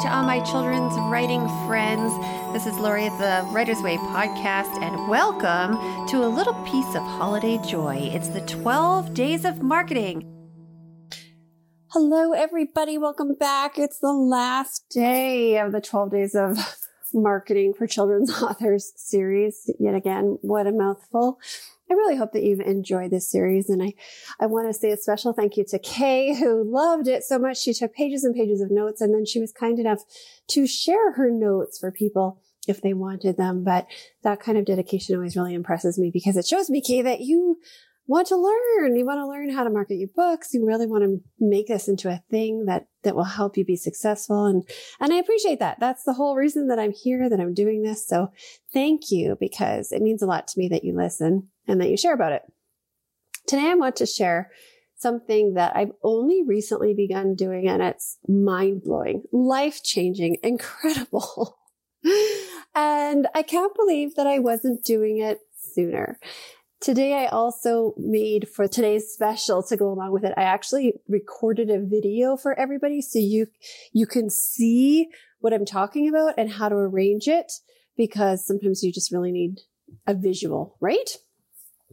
to all my children's writing friends. This is Lori at the Writer's Way podcast, and welcome to a little piece of holiday joy. It's the 12 days of marketing. Hello, everybody. Welcome back. It's the last day of the 12 days of marketing for children's authors series. Yet again, what a mouthful. I really hope that you've enjoyed this series. And I, I want to say a special thank you to Kay, who loved it so much. She took pages and pages of notes and then she was kind enough to share her notes for people if they wanted them. But that kind of dedication always really impresses me because it shows me, Kay, that you want to learn. You want to learn how to market your books. You really want to make this into a thing that, that will help you be successful. And, and I appreciate that. That's the whole reason that I'm here, that I'm doing this. So thank you because it means a lot to me that you listen and that you share about it. Today I want to share something that I've only recently begun doing and it's mind blowing, life changing, incredible. and I can't believe that I wasn't doing it sooner. Today, I also made for today's special to go along with it. I actually recorded a video for everybody so you, you can see what I'm talking about and how to arrange it because sometimes you just really need a visual, right?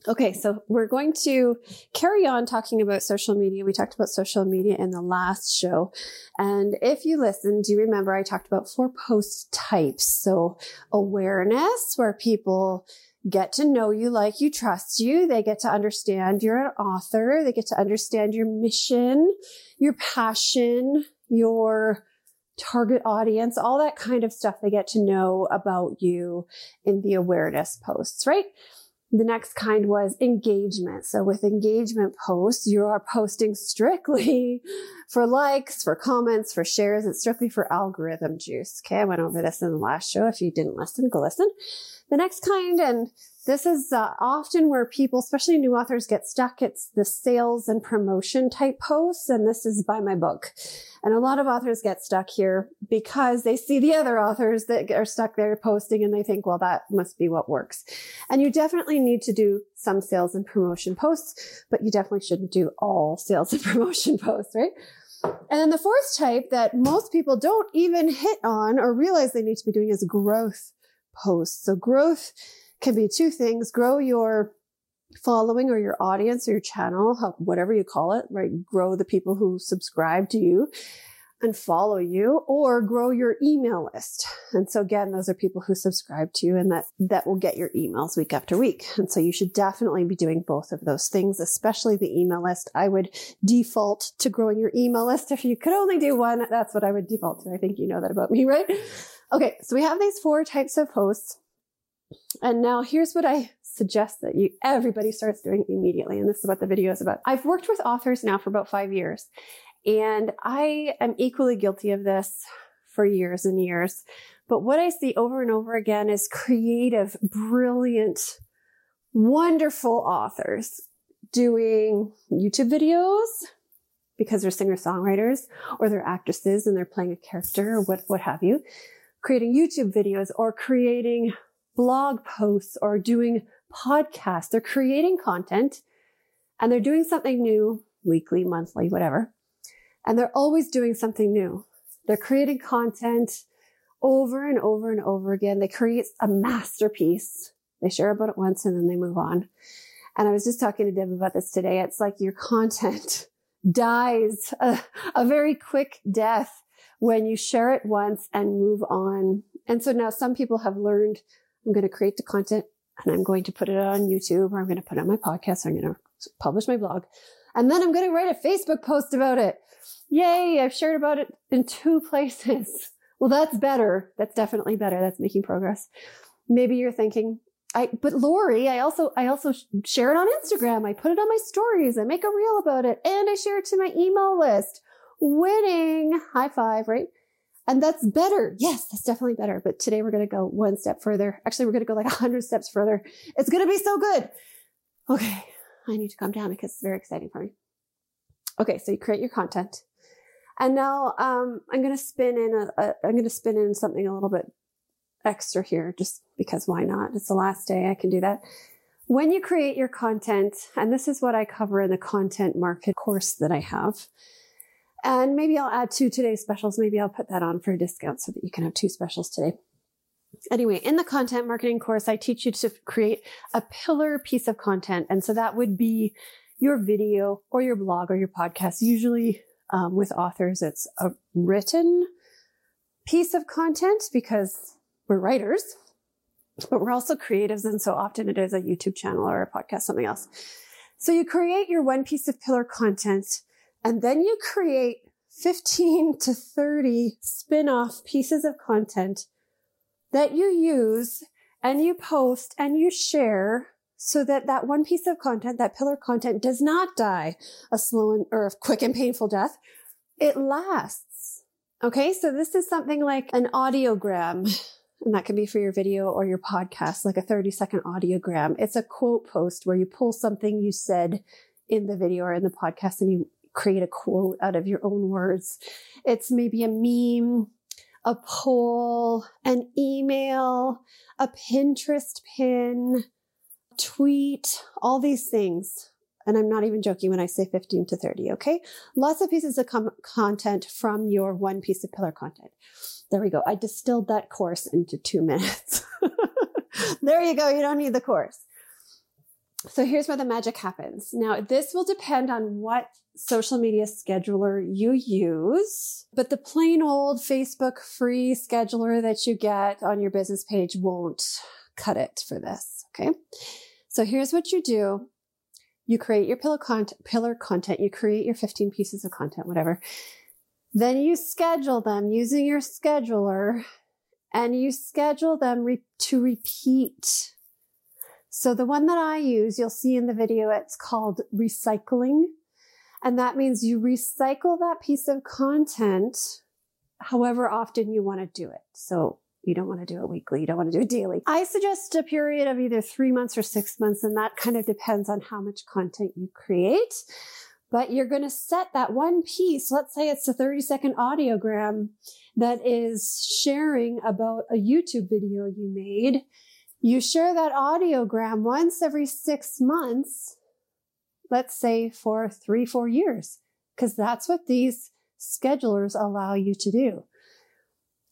Okay, so we're going to carry on talking about social media. We talked about social media in the last show. And if you listened, do you remember I talked about four post types? So awareness, where people get to know you, like you, trust you. They get to understand you're an author. They get to understand your mission, your passion, your target audience, all that kind of stuff they get to know about you in the awareness posts, right? The next kind was engagement. So with engagement posts, you are posting strictly for likes, for comments, for shares. It's strictly for algorithm juice. Okay. I went over this in the last show. If you didn't listen, go listen. The next kind, and this is uh, often where people, especially new authors, get stuck. It's the sales and promotion type posts. And this is by my book. And a lot of authors get stuck here because they see the other authors that are stuck there posting and they think, well, that must be what works. And you definitely need to do some sales and promotion posts, but you definitely shouldn't do all sales and promotion posts, right? And then the fourth type that most people don't even hit on or realize they need to be doing is growth posts. So growth can be two things. Grow your following or your audience or your channel, whatever you call it, right? Grow the people who subscribe to you and follow you or grow your email list. And so again, those are people who subscribe to you and that, that will get your emails week after week. And so you should definitely be doing both of those things, especially the email list. I would default to growing your email list. If you could only do one, that's what I would default to. I think you know that about me, right? Okay. So we have these four types of posts. And now here's what I suggest that you, everybody starts doing immediately. And this is what the video is about. I've worked with authors now for about five years and I am equally guilty of this for years and years. But what I see over and over again is creative, brilliant, wonderful authors doing YouTube videos because they're singer songwriters or they're actresses and they're playing a character or what, what have you, creating YouTube videos or creating blog posts or doing podcasts. They're creating content and they're doing something new weekly, monthly, whatever. And they're always doing something new. They're creating content over and over and over again. They create a masterpiece. They share about it once and then they move on. And I was just talking to Deb about this today. It's like your content dies a, a very quick death when you share it once and move on. And so now some people have learned I'm going to create the content and I'm going to put it on YouTube or I'm going to put it on my podcast. Or I'm going to publish my blog and then I'm going to write a Facebook post about it. Yay. I've shared about it in two places. Well, that's better. That's definitely better. That's making progress. Maybe you're thinking, I, but Lori, I also, I also share it on Instagram. I put it on my stories. I make a reel about it and I share it to my email list. Winning. High five, right? And that's better. Yes, that's definitely better. But today we're going to go one step further. Actually, we're going to go like a hundred steps further. It's going to be so good. Okay. I need to calm down because it's very exciting for me. Okay. So you create your content and now, um, I'm going to spin in a, a I'm going to spin in something a little bit extra here just because why not? It's the last day I can do that. When you create your content, and this is what I cover in the content market course that I have, And maybe I'll add two today's specials. Maybe I'll put that on for a discount so that you can have two specials today. Anyway, in the content marketing course, I teach you to create a pillar piece of content. And so that would be your video or your blog or your podcast. Usually um, with authors, it's a written piece of content because we're writers, but we're also creatives. And so often it is a YouTube channel or a podcast, something else. So you create your one piece of pillar content and then you create 15 to 30 spin-off pieces of content that you use and you post and you share so that that one piece of content, that pillar content does not die a slow and, or a quick and painful death. It lasts. Okay. So this is something like an audiogram and that can be for your video or your podcast, like a 30 second audiogram. It's a quote post where you pull something you said in the video or in the podcast and you create a quote out of your own words. It's maybe a meme, a poll, an email, a Pinterest pin, tweet, all these things. And I'm not even joking when I say 15 to 30. Okay. Lots of pieces of com- content from your one piece of pillar content. There we go. I distilled that course into two minutes. there you go. You don't need the course. So here's where the magic happens. Now, this will depend on what social media scheduler you use, but the plain old Facebook free scheduler that you get on your business page won't cut it for this. Okay. So here's what you do. You create your pillar pillar content. You create your 15 pieces of content, whatever. Then you schedule them using your scheduler and you schedule them re- to repeat so the one that I use, you'll see in the video, it's called recycling. And that means you recycle that piece of content however often you want to do it. So you don't want to do it weekly. You don't want to do it daily. I suggest a period of either three months or six months. And that kind of depends on how much content you create. But you're going to set that one piece. Let's say it's a 30 second audiogram that is sharing about a YouTube video you made you share that audiogram once every six months, let's say for three, four years, because that's what these schedulers allow you to do.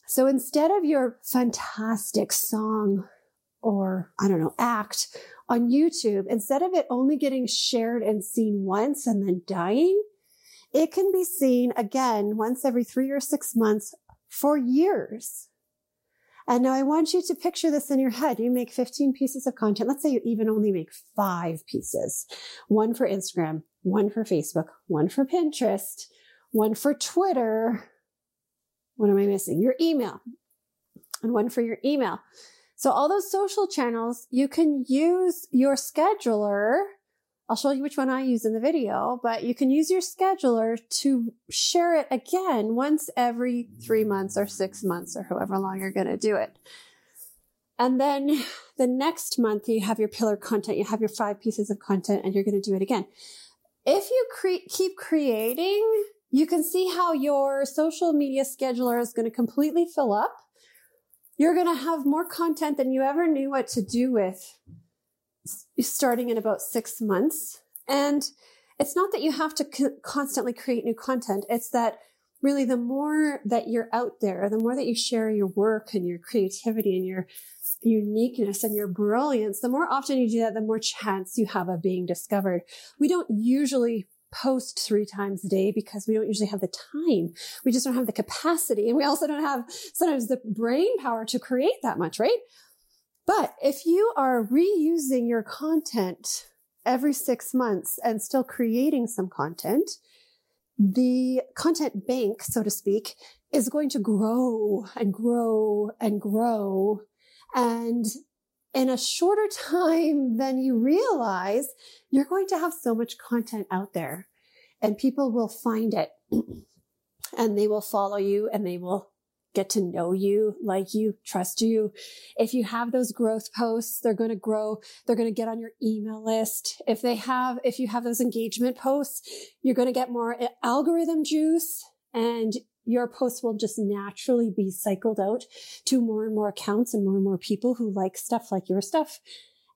So instead of your fantastic song or I don't know, act on YouTube, instead of it only getting shared and seen once and then dying, it can be seen again once every three or six months for years. And now I want you to picture this in your head. You make 15 pieces of content. Let's say you even only make five pieces. One for Instagram, one for Facebook, one for Pinterest, one for Twitter. What am I missing? Your email and one for your email. So all those social channels, you can use your scheduler I'll show you which one I use in the video, but you can use your scheduler to share it again once every three months or six months or however long you're going to do it. And then the next month you have your pillar content, you have your five pieces of content and you're going to do it again. If you cre- keep creating, you can see how your social media scheduler is going to completely fill up. You're going to have more content than you ever knew what to do with starting in about six months. And it's not that you have to co- constantly create new content. It's that really the more that you're out there, the more that you share your work and your creativity and your uniqueness and your brilliance, the more often you do that, the more chance you have of being discovered. We don't usually post three times a day because we don't usually have the time. We just don't have the capacity. And we also don't have sometimes the brain power to create that much, right? But if you are reusing your content every six months and still creating some content, the content bank, so to speak, is going to grow and grow and grow. And in a shorter time than you realize, you're going to have so much content out there and people will find it and they will follow you and they will get to know you, like you, trust you. If you have those growth posts, they're going to grow. They're going to get on your email list. If they have, if you have those engagement posts, you're going to get more algorithm juice and your posts will just naturally be cycled out to more and more accounts and more and more people who like stuff like your stuff.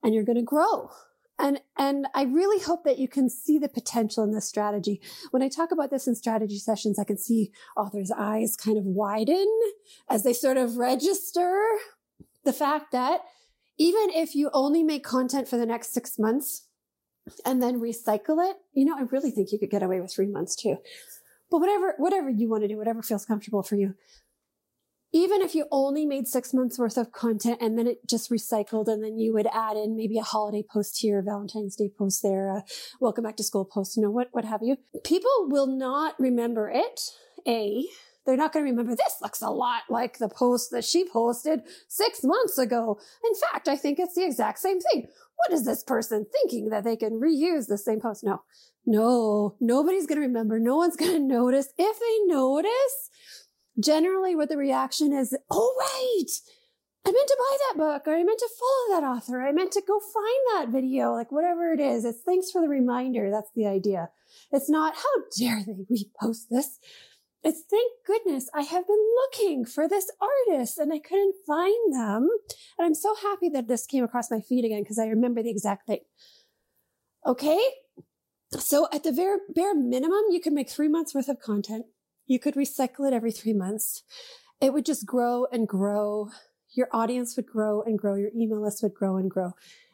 And you're going to grow. And, and I really hope that you can see the potential in this strategy. When I talk about this in strategy sessions, I can see oh, authors' eyes kind of widen as they sort of register the fact that even if you only make content for the next six months and then recycle it, you know, I really think you could get away with three months too. But whatever, whatever you want to do, whatever feels comfortable for you, even if you only made six months worth of content and then it just recycled and then you would add in maybe a holiday post here, Valentine's Day post there, a welcome back to school post, you know, what, what have you. People will not remember it. A, they're not going to remember this looks a lot like the post that she posted six months ago. In fact, I think it's the exact same thing. What is this person thinking that they can reuse the same post? No, no, nobody's going to remember. No one's going to notice. If they notice, generally what the reaction is, oh, wait, I meant to buy that book or I meant to follow that author. I meant to go find that video, like whatever it is. It's thanks for the reminder. That's the idea. It's not, how dare they repost this? It's thank goodness I have been looking for this artist and I couldn't find them. And I'm so happy that this came across my feed again because I remember the exact thing. Okay. So at the very bare minimum, you can make three months worth of content you could recycle it every three months. It would just grow and grow. Your audience would grow and grow. Your email list would grow and grow.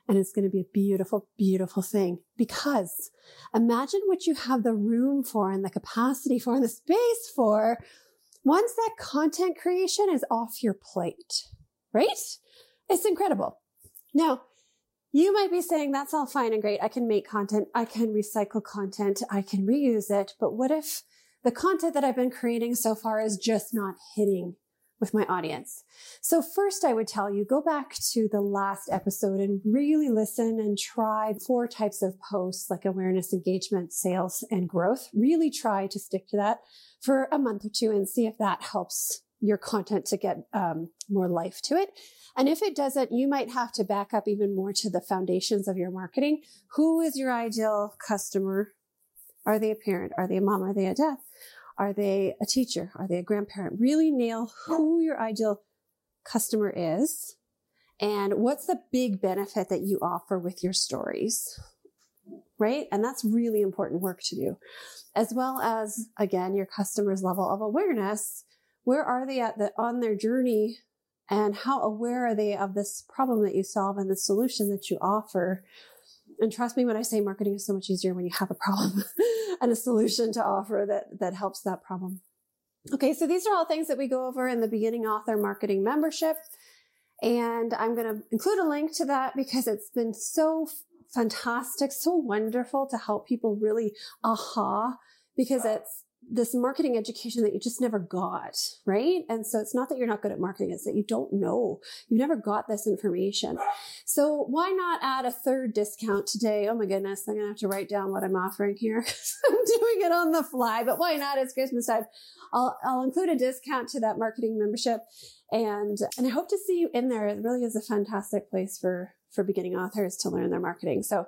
And it's going to be a beautiful, beautiful thing because imagine what you have the room for and the capacity for and the space for once that content creation is off your plate, right? It's incredible. Now, you might be saying that's all fine and great. I can make content. I can recycle content. I can reuse it. But what if the content that I've been creating so far is just not hitting with my audience. So first I would tell you, go back to the last episode and really listen and try four types of posts like awareness, engagement, sales, and growth. Really try to stick to that for a month or two and see if that helps your content to get um, more life to it. And if it doesn't, you might have to back up even more to the foundations of your marketing. Who is your ideal customer? Are they a parent? Are they a mom? Are they a dad? Are they a teacher? Are they a grandparent? Really nail who your ideal customer is and what's the big benefit that you offer with your stories. Right? And that's really important work to do. As well as, again, your customer's level of awareness. Where are they at the, on their journey and how aware are they of this problem that you solve and the solution that you offer? And trust me when I say marketing is so much easier when you have a problem and a solution to offer that, that helps that problem. Okay. So these are all things that we go over in the beginning author marketing membership. And I'm going to include a link to that because it's been so fantastic, so wonderful to help people really aha because it's this marketing education that you just never got, right? And so it's not that you're not good at marketing, it's that you don't know. You've never got this information. So why not add a third discount today? Oh my goodness, I'm to have to write down what I'm offering here. I'm doing it on the fly, but why not? It's Christmas time. I'll, I'll include a discount to that marketing membership and, and I hope to see you in there. It really is a fantastic place for, for beginning authors to learn their marketing. So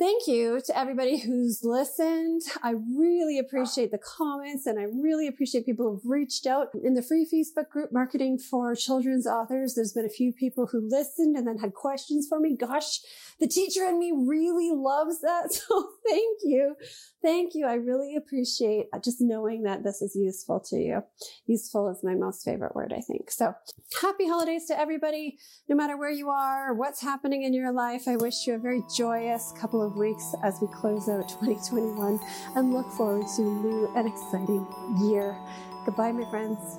Thank you to everybody who's listened. I really appreciate the comments and I really appreciate people who've reached out in the free Facebook group marketing for children's authors. There's been a few people who listened and then had questions for me. Gosh, the teacher in me really loves that. So thank you. Thank you. I really appreciate just knowing that this is useful to you. Useful is my most favorite word, I think. So happy holidays to everybody, no matter where you are, what's happening in your life. I wish you a very joyous couple of weeks as we close out 2021 and look forward to a new and exciting year. Goodbye, my friends.